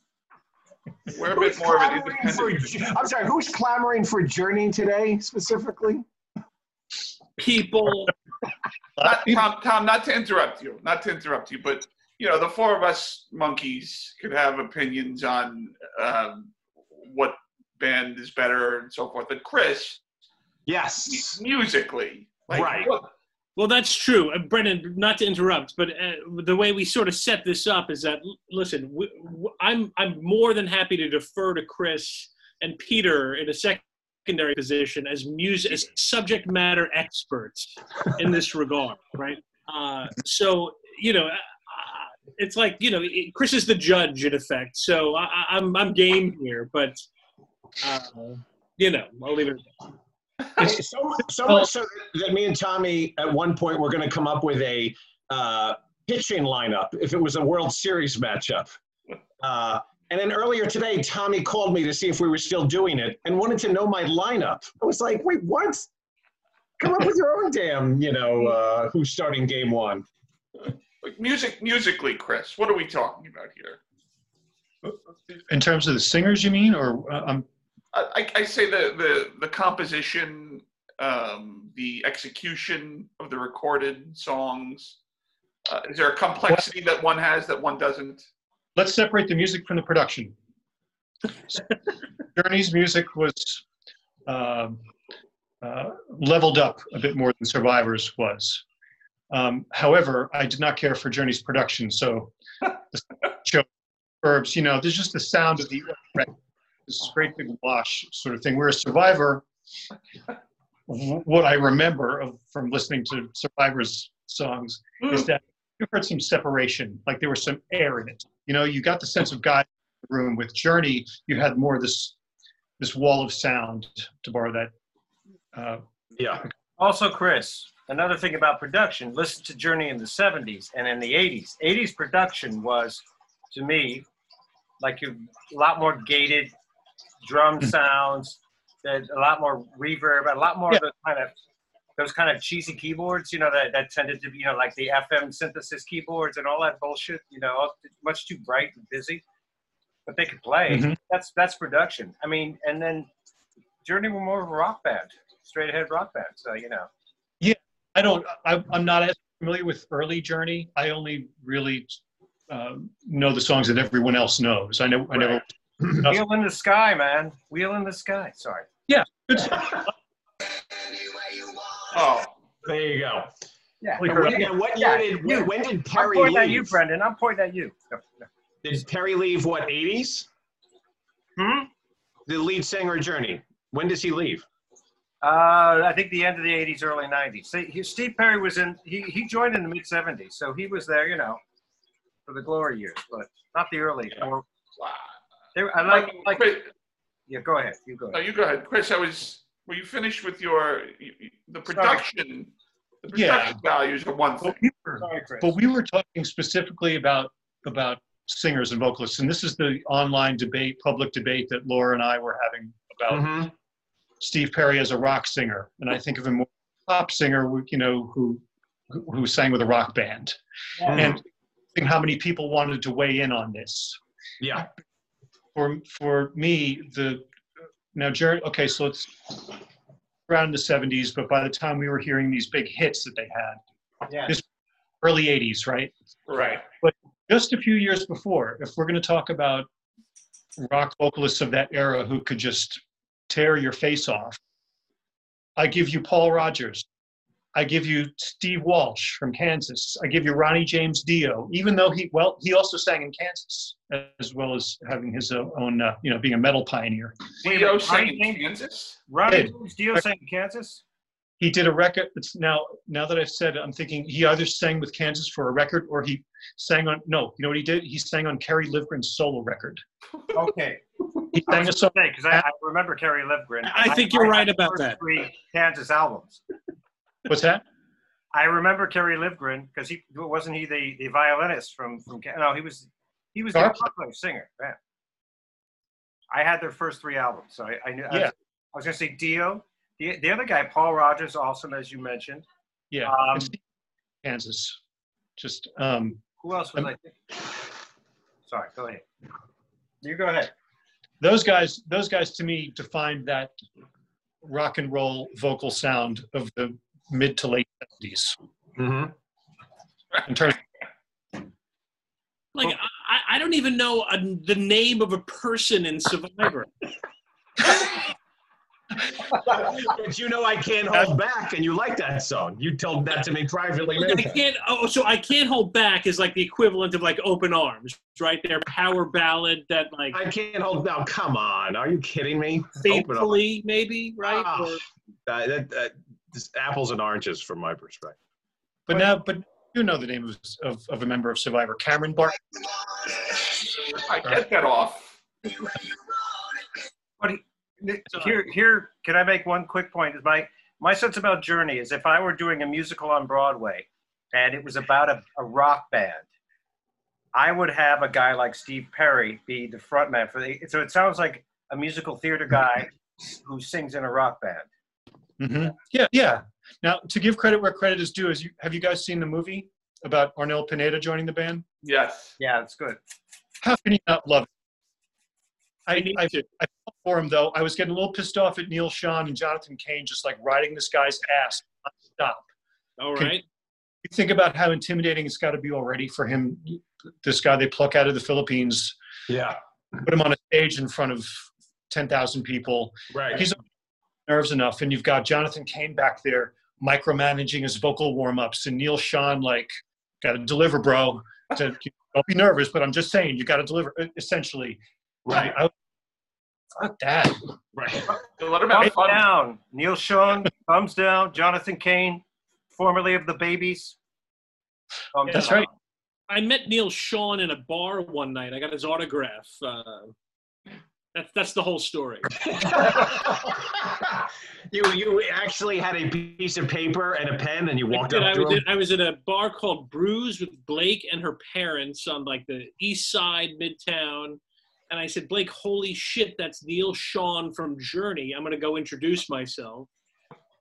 We're a bit more of an clamoring for- I'm sorry, who's clamoring for Journey today specifically? people, Not, Tom, Tom, not to interrupt you, not to interrupt you, but you know, the four of us monkeys could have opinions on um, what band is better and so forth. But Chris, Yes. musically, like, Right. what- Well, that's true, uh, Brendan. Not to interrupt, but uh, the way we sort of set this up is that listen, I'm I'm more than happy to defer to Chris and Peter in a secondary position as music as subject matter experts in this regard, right? Uh, so you know, uh, it's like you know, it, Chris is the judge in effect. So I, I- I'm I'm game here, but uh, you know, I'll leave it. At so, so much so that me and Tommy at one point were going to come up with a uh, pitching lineup if it was a World Series matchup. Uh, and then earlier today, Tommy called me to see if we were still doing it and wanted to know my lineup. I was like, wait, what? Come up with your own damn, you know, uh, who's starting game one. like music, musically, Chris, what are we talking about here? In terms of the singers, you mean, or uh, I'm I, I say the the the composition, um, the execution of the recorded songs. Uh, is there a complexity that one has that one doesn't? let's separate the music from the production. Journey's music was um, uh, leveled up a bit more than Survivor's was. Um, however, I did not care for Journey's production, so the show verbs, you know, there's just the sound of the this great big wash sort of thing. We're a Survivor, what I remember of, from listening to Survivor's songs is that you heard some separation, like there was some air in it. You know, you got the sense of God in the room. With Journey, you had more of this this wall of sound, to borrow that. Uh, Yeah. Also, Chris, another thing about production, listen to Journey in the 70s and in the 80s. 80s production was, to me, like a lot more gated drum sounds, that a lot more reverb, a lot more of the kind of those kind of cheesy keyboards, you know, that, that tended to be, you know, like the FM synthesis keyboards and all that bullshit, you know, much too bright and busy. But they could play. Mhm. That's that's production. I mean, and then Journey were more of a rock band, straight ahead rock band. So you know. Yeah, I don't. I, I'm not as familiar with early Journey. I only really um, know the songs that everyone else knows. I know. I never Wheel in the sky, man. Wheel in the sky. Sorry. Good Oh, There you go. Yeah. We And heard- when, what Yeah, year did you. when did I'm Perry pointing at you, leave? Brendan. I'm pointing at you. No, no. Did Perry leave what 80s? Hmm? The lead singer of Journey. When does he leave? Uh, I think the end of the '80s, early '90s. See, he, Steve Perry was in. He he joined in the mid '70s, so he was there, you know, for the glory years, but not the early. Or, wow. There, I like like. Chris, Yeah, go ahead. You go Ahead. no, you go ahead, Chris. I was. Were you finished with your you- you- the production? The Yeah. production values are one thing. But we were, Sorry, Chris. but we were talking specifically about about singers and vocalists, and this is the online debate, public debate that Laura and I were having about Mhm. Steve Perry as a rock singer, and I think of him more as a pop singer, you know, who who who sang with a rock band, and think how many people wanted to weigh in on this. Yeah. For for me, the now Jared. Okay, so it's around the '70s, but by the time we were hearing these big hits that they had, Yeah. this early '80s, right? Right. But just a few years before, if we're going to talk about rock vocalists of that era who could just tear your face off, I give you Paul Rodgers. I give you Steve Walsh from Kansas. I give you Ronnie James Dio, even though he, well, he also sang in Kansas as well as having his own, uh, you know, being a metal pioneer. Wait a Dio minute, sang in Kansas. Ronnie James Dio sang in Kansas. He did a record. It's now, now that I've said it, I'm thinking he either sang with Kansas for a record or he sang on, no, you know what he did? He sang on Kerry Livgren's solo record. Okay. He sang a was song. because I, I remember Kerry Livgren. I think you're right had about that. Three Kansas albums. What's that? I remember Kerry Livgren because he wasn't he the, the violinist from from no he was he was the guitar player, singer. Yeah. I had their first three albums, so I, I knew. I was, Yeah. I was gonna say Dio. The, the other guy, Paul Rodgers, awesome as you mentioned. Yeah, Um, Kansas. Just um, Who else was Um, I thinking? Sorry, go ahead. You go ahead. those guys. Those guys to me defined that rock and roll vocal sound of the mid to late seventies. Mhm. In terms, Like I, I don't even know a, the name of a person in Survivor. but you know I can't hold back, and you like that song. You told that to me privately. I can't. Oh, so I can't hold back is like the equivalent of like Open Arms, right? Their power ballad that like I can't hold. Now, come on. Are you kidding me? Open faithfully maybe, right? Ah. Or, Uh, that, that, this apples and oranges from my perspective. but now, but you know the name of, of, of a member of Survivor, Cameron Bart. I get that off. But here, here, can I make one quick point? Is my my sense about Journey is if I were doing a musical on Broadway and it was about a, a rock band, I would have a guy like Steve Perry be the front man for the. So it sounds like a musical theater guy who sings in a rock band. Hmm Yeah, yeah. Now, to give credit where credit is due, is you have you guys seen the movie about Arnel Pineda joining the band? Yes. Yeah, that's good. How can you not love it? I, need I, to. I felt for him though. I was getting a little pissed off at Neal Schon and Jonathan Cain just like riding this guy's ass stop. all Can- You think about how intimidating it's got to be already for him. This guy they pluck out of the Philippines, Yeah. put him on a stage in front of ten thousand people. Right. He's nerves enough, and you've got Jonathan Cain back there micromanaging his vocal warm ups, and Neal Schon like, "Got to deliver, bro." To, don't be nervous, but I'm just saying you got to deliver. Essentially, right. I, fuck that. Right. Let him have Thumbs fun. down. Neal Schon, thumbs down. Jonathan Cain, formerly of the Babys. Thumbs That's down. right. I met Neal Schon in a bar one night. I got his autograph. Uh, that's that's the whole story. you you actually had a piece of paper and a pen, and you I, walked did. up I to was him. in, I was in a bar called Brews with Blake and her parents on like the east side, midtown. And I said, Blake, holy shit, that's Neal Schon from Journey. I'm gonna go introduce myself.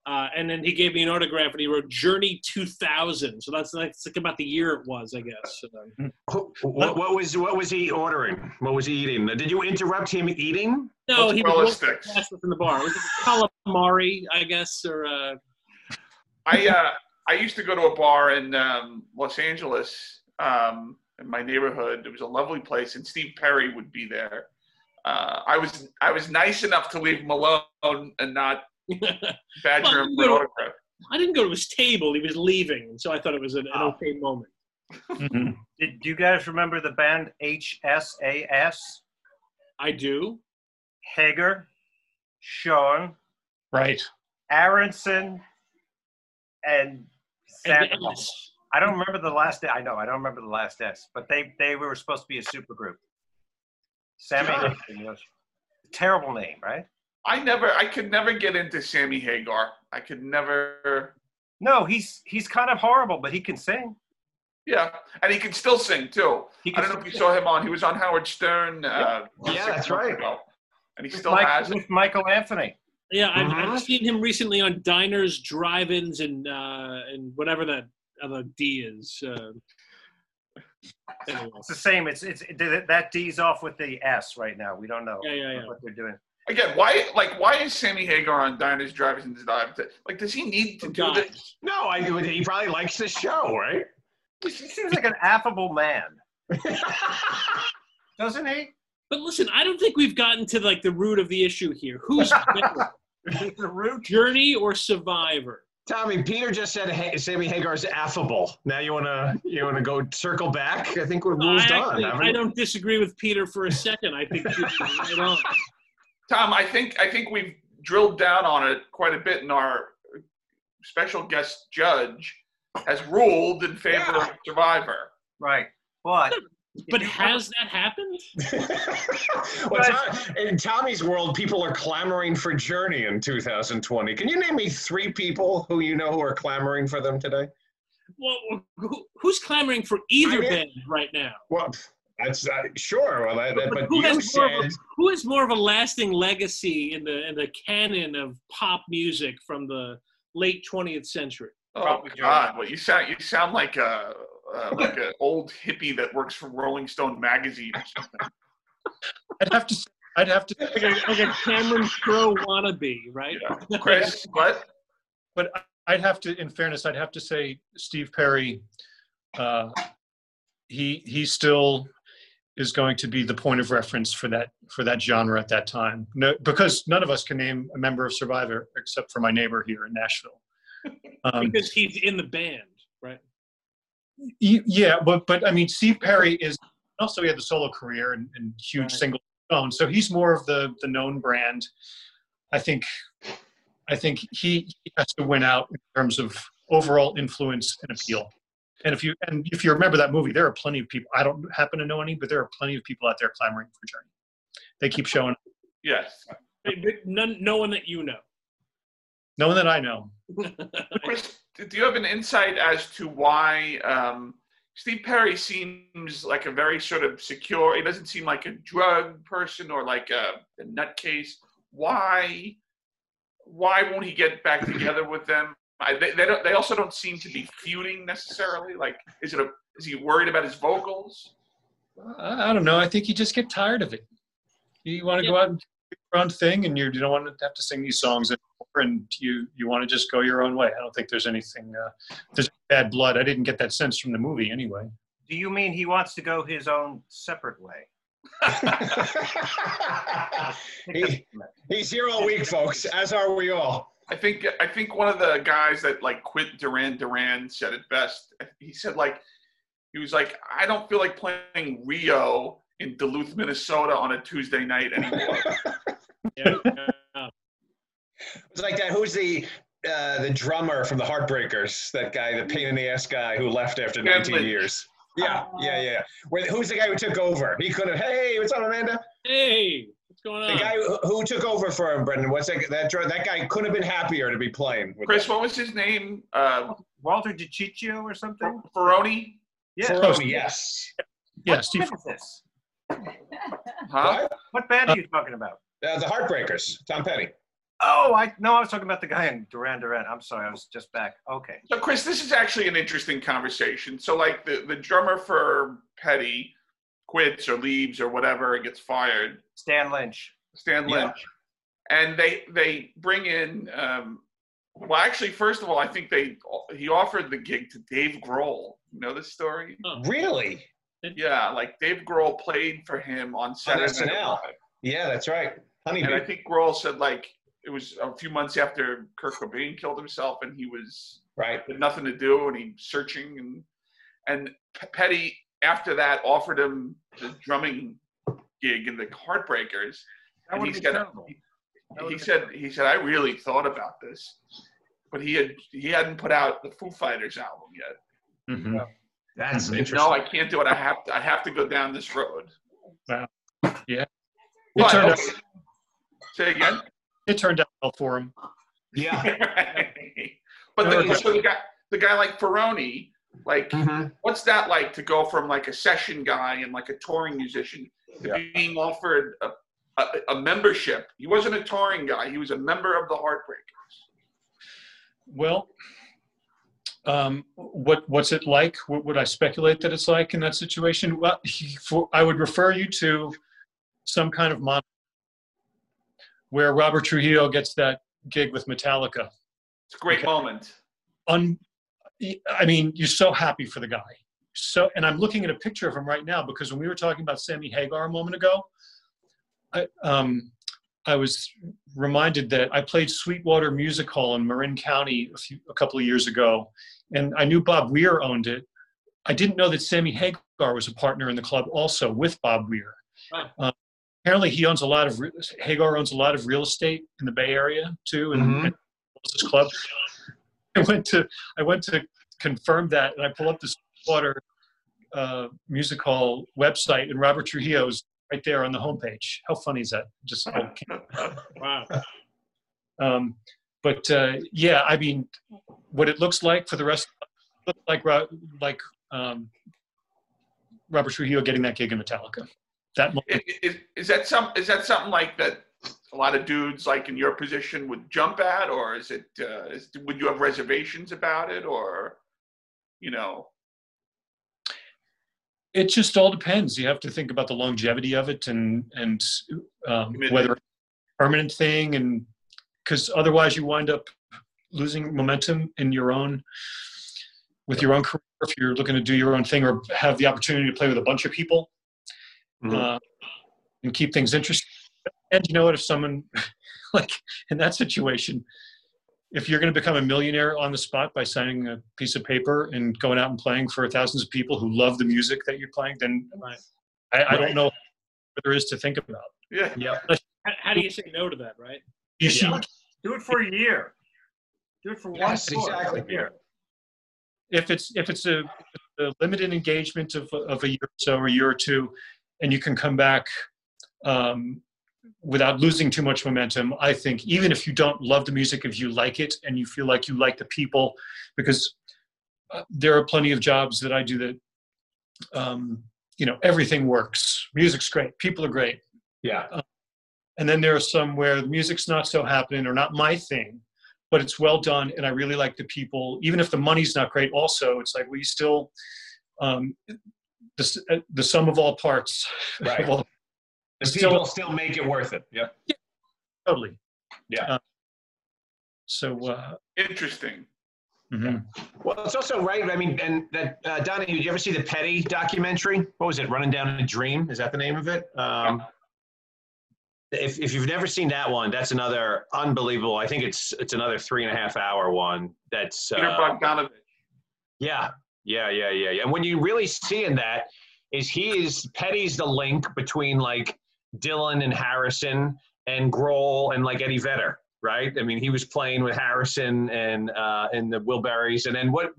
Uh, and then he gave me an autograph, and he wrote Journey 2000. So that's that's like about the year it was, I guess. What, what was what was he ordering? What was he eating? Did you interrupt him eating? no, he was sticks. in the bar. It was calamari, I guess, or uh, I uh, I used to go to a bar in um, Los Angeles um, in my neighborhood. It was a lovely place, and Steve Perry would be there. uh, I was I was nice enough to leave him alone and not badger Well, him you for an autograph. I didn't go to his table. He was leaving, and so I thought it was an, an Oh. okay moment. Mhm. Did do you guys remember the band HSAS? I do. Hagar, Schon, Right. Aaronson, and And Sandoval. S. I don't remember the last. I know I don't remember the last S, but they they were supposed to be a supergroup. Sammy, Sure. Terrible name, right? I never I could never get into Sammy Hagar. I could never. No, he's he's kind of horrible, but he can sing. Yeah, and he can still sing too. He I don't know if you saw him on. He was on Howard Stern. Uh, Yeah, that's right. ago, and he With still Mike- has it. with Michael Anthony. Yeah, I've, Mhm. I've seen him recently on diners, drive-ins, and uh, and whatever that other D is. Uh, anyway. It's the same. It's it's it, that D's off with the S right now. We don't know Yeah, yeah, yeah. what they're doing. Again, why like why is Sammy Hagar on Diners, Drivers, and Dive? Like, does he need to do this? No, I, do. he probably likes the show, right? He seems like an affable man, doesn't he? But listen, I don't think we've gotten to like the root of the issue here. Who's better, the root. Journey or Survivor? Tommy, Peter just said hey, Sammy Hagar's affable. Now you wanna you wanna go circle back? I think we're rules I, done. actually, haven't I don't disagree with Peter for a second. I think Peter's right on. Tom, I think I think we've drilled down on it quite a bit, and our special guest judge has ruled in favor of Survivor. Right, but But has that happened? well, Tom- in Tommy's world, people are clamoring for Journey in 2020. Can you name me three people who you know who are clamoring for them today? Well, who, who's clamoring for either I mean- band right now? Well, that's uh, sure. Well, that, that- But but who has more of said a, who has more of a lasting legacy in the in the canon of pop music from the late 20th century? Oh Probably God! Well, you sound you sound like a uh, like an old hippie that works for Rolling Stone magazine or something. I'd have to. I'd have to. Like a, like a Cameron Crowe wannabe, right? Yeah. Chris, what? But I'd have to, in fairness, I'd have to say Steve Perry. Uh, he he still is going to be the point of reference for that for that genre at that time. No, because none of us can name a member of Survivor except for my neighbor here in Nashville. Um, Because he's in the band, right? Yeah, but but I mean, Steve Perry is also he had the solo career and, and huge Right. single own, so he's more of the the known brand. I think, I think he, he has to win out in terms of overall influence and appeal. And if you and if you remember that movie, there are plenty of people. I don't happen to know any, but there are plenty of people out there clamoring for Journey. They keep showing. Yes. None, no one that you know. No one that I know. Chris, do you have an insight as to why um, Steve Perry seems like a very sort of secure? He doesn't seem like a drug person or like a, a nutcase. Why? Why won't he get back together with them? I, they, they don't. They also don't seem to be feuding necessarily. Like, is it a? Is he worried about his vocals? I I don't know. I think you just get tired of it. You want to go out and do your own thing, and you're, you don't want to have to sing these songs anymore, and you you want to just go your own way. I don't think there's anything. Uh, there's bad blood. I didn't get that sense from the movie anyway. do you mean he wants to go his own separate way? he, he's here all week, folks, as are we all. I think I think one of the guys that like quit Duran Duran said it best. He said like he was like I don't feel like playing Rio in Duluth, Minnesota on a Tuesday night anymore. Yeah. It's like that. Who's the uh, the drummer from the Heartbreakers? That guy, the pain in the ass guy who left after Dan 19 years. Yeah, yeah, yeah. Where, who's the guy who took over? He could have. Hey, what's up, Amanda? hey, what's going The guy who, who took over for him, Brendan. What's that? That that guy couldn't have been happier to be playing. With Chris, them. what was his name? Uh, Walter DiCiccio or something? Ferroni? Yeah. Ferroni, yes. Yeah, What band is this? Huh? What? What band are you talking about? Uh, the Heartbreakers. Tom Petty. Oh, I no, I was talking about the guy in Duran Duran. I'm sorry, I was just back. Okay. So Chris, this is actually an interesting conversation. So like the, the drummer for Petty quits or leaves or whatever and gets fired, Stan Lynch. Stan Yeah. Lynch. And they they bring in um, well actually first of all I think they he offered the gig to Dave Grohl. You know this story? Really? Yeah, like Dave Grohl played for him on Saturday Night SNL. Live. Yeah, that's right. Honey And I think Grohl said like it was a few months after Kurt Cobain killed himself, and he was Right. had nothing to do, and he searching and and Petty after that offered him the drumming gig in the Heartbreakers, That and would he be said terrible. He would've said he said I really thought about this, but he had he hadn't put out the Foo Fighters album yet. Mhm. That's said, interesting. no, I can't do it. I have to, I have to go down this road. It But, turned out, say again. it turned out well for him. yeah. but No, the, so the guy, the guy like Ferroni, like, Mhm. what's that like to go from like a session guy and like a touring musician to Yeah. being offered a, a, a membership? He wasn't a touring guy; he was a member of the Heartbreakers. Well, um, what what's it like? What would I speculate that it's like in that situation? Well, he, for, I would refer you to some kind of mon where Robert Trujillo gets that gig with Metallica. It's a great Okay. moment. Un, I mean, you're so happy for the guy. So, and I'm looking at a picture of him right now because when we were talking about Sammy Hagar a moment ago, I, um, I was reminded that I played Sweetwater Music Hall in Marin County a, few, a couple of years ago, and I knew Bob Weir owned it. I didn't know that Sammy Hagar was a partner in the club also with Bob Weir. Uh, apparently, he owns a lot of re- Hagar owns a lot of real estate in the Bay Area too, and, Mhm. and this club. I went to I went to confirm that, and I pull up this Sweetwater uh, Music Hall website, and Robert Trujillo's right there on the homepage. How funny is that? Just I can't- Wow. um, but uh, yeah, I mean, what it looks like for the rest, looks like like um, Robert Trujillo getting that gig in Metallica. That moment, I- i- Is, is that some? Is that something like that? A lot of dudes like in your position would jump at, or is it? Uh, is, would you have reservations about it, or you know? it just all depends. You have to think about the longevity of it and and um, whether it's a permanent thing, and because otherwise you wind up losing momentum in your own with your own career if you're looking to do your own thing or have the opportunity to play with a bunch of people Mhm. uh, and keep things interesting. And you know what? If someone like in that situation, if you're going to become a millionaire on the spot by signing a piece of paper and going out and playing for thousands of people who love the music that you're playing, then Right. I, I Right. don't know what there is to think about. Yeah. yeah. How, how do you say no to that, right? You should, Do it for a year. Do it for one Yes, tour, exactly. a year. if it's if it's a, a limited engagement of, of a year or so or a year or two, and you can come back um, without losing too much momentum, I think even if you don't love the music, if you like it and you feel like you like the people, because uh, there are plenty of jobs that I do that um, you know everything works, music's great, people are great, Yeah. and then there are some where the music's not so happening or not my thing but it's well done and i really like the people even if the money's not great also it's like we still um the, uh, the sum of all parts Right. well, The Still- people still make it worth it. Yep. totally Yeah. Uh, so uh Interesting. mhm. Well, it's also right. I mean, and that uh, Donnie, did you ever see the Petty documentary? What was it? Running Down a Dream? Is that the name of it? Um, if if you've never seen that one, that's another unbelievable. I think it's it's another three and a half hour one. That's Peter uh, Bogdanovich. yeah, yeah, yeah, yeah, yeah. And when you really see in that is he is Petty's the link between like Dylan and Harrison and Grohl and like Eddie Vedder, right? I mean, he was playing with Harrison and uh, and the Wilburys, and then what?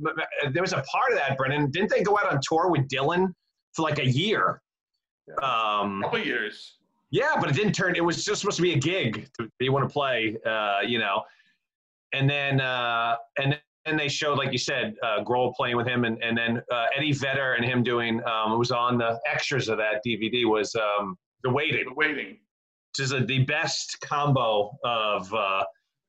There was a part of that, Brennan. Didn't they go out on tour with Dylan for like a year? Um, couple years. yeah, but it didn't turn. It was just supposed to be a gig that you want to play, uh, you know. And then uh, and then they showed, like you said, uh, Grohl playing with him, and and then uh, Eddie Vedder and him doing. Um, it was on the extras of that DVD was um, the waiting, The waiting. which is a, the best combo of uh,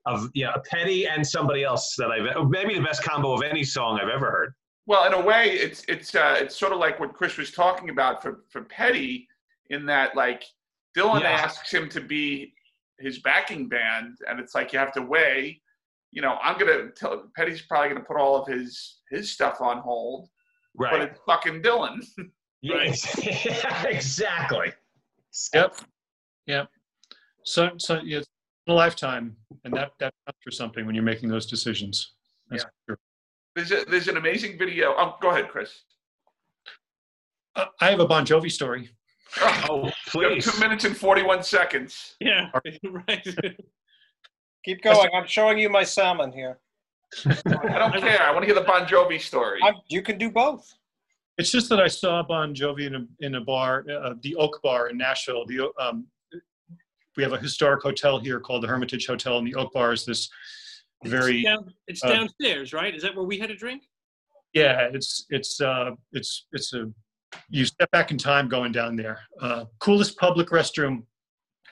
of yeah, Petty and somebody else that I've maybe the best combo of any song I've ever heard. Well, in a way, it's it's uh, it's sort of like what Chris was talking about for for Petty, in that like Dylan Yeah. asks him to be his backing band, and it's like you have to weigh. You know, I'm gonna tell Petty's probably gonna put all of his his stuff on hold, right. but it's fucking Dylan. Yeah, exactly. Yep Yep. So, so yeah, a lifetime, and that that counts for something when you're making those decisions. That's Yeah. for sure. There's a, there's an amazing video. Oh, go ahead, Chris. Uh, I have a Bon Jovi story. Oh, please. two minutes and 41 seconds. Yeah, right. Keep going. I'm showing you my salmon here. I don't care. I want to hear the Bon Jovi story. I'm, you can do both. It's just that I saw Bon Jovi in a in a bar, uh, the Oak Bar in Nashville. The um, we have a historic hotel here called the Hermitage Hotel, and the Oak Bar is this very it's, down, it's uh, downstairs, right? Is that where we had a drink? yeah. It's it's uh, it's it's a you step back in time going down there. Uh, coolest public restroom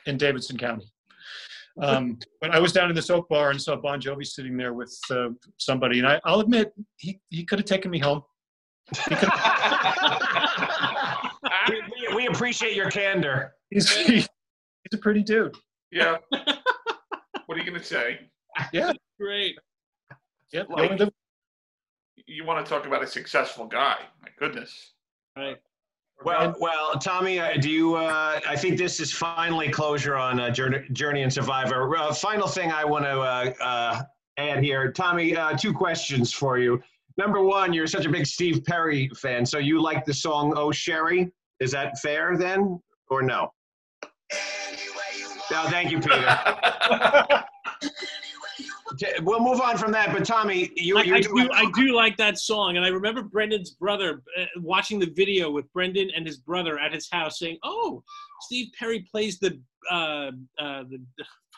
in Davidson County. Um, but I was down in this Oak Bar and saw Bon Jovi sitting there with uh, somebody, and I, I'll admit he he could have taken me home. We, we- we appreciate your candor. He's he's a pretty dude. yeah. what are you going to say? Yeah. Great. Yep. Like- the- You want to talk about a successful guy. My goodness. Right. Well, well, Tommy, uh, do you? Uh, I think this is finally closure on uh, Journey, Journey and Survivor. Uh, final thing I want to uh, uh, add here, Tommy. Uh, two questions for you. Number one, you're such a big Steve Perry fan, so you like the song "Oh Sherrie." Is that fair then, or no? No, thank you, Peter. We'll move on from that. But Tommy, you, I, you're I doing- do, I do like that song, and I remember Brendan's brother uh, watching the video with Brendan and his brother at his house, saying, "Oh, Steve Perry plays the uh, uh, the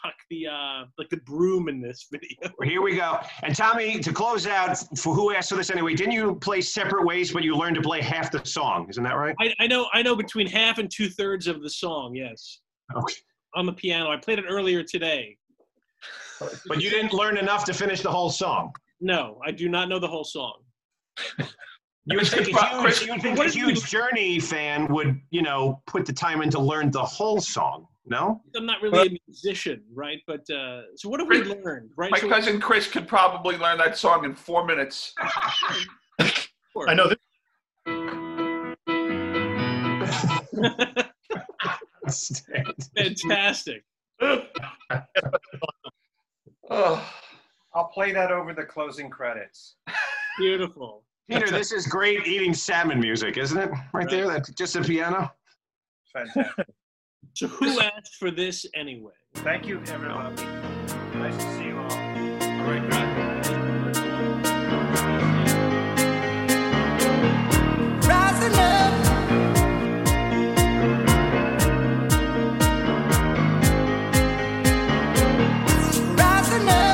fuck the uh, like the broom in this video." Here we go. And Tommy, to close out, for who asked for this anyway, didn't you play separate ways, but you learned to play half the song? Isn't that right? I, I know, I know between half and two thirds of the song. Yes, Okay. on the piano. I played it earlier today. But you didn't learn enough to finish the whole song. No, I do not know the whole song. You would think a huge, Chris, you would think a huge Journey fan would, you know, put the time in to learn the whole song. No? I'm not really a musician, right? But uh, so what have we learned, right? My So- cousin Chris could probably learn that song in four minutes. I know this Fantastic. Oh, I'll play that over the closing credits. Beautiful. Peter, this is great eating salmon music, isn't it? Right there, that's just a piano. Fantastic. So who asked for this anyway? Thank you, everybody. Nice to see you all. Great, great. rising up. Rising up.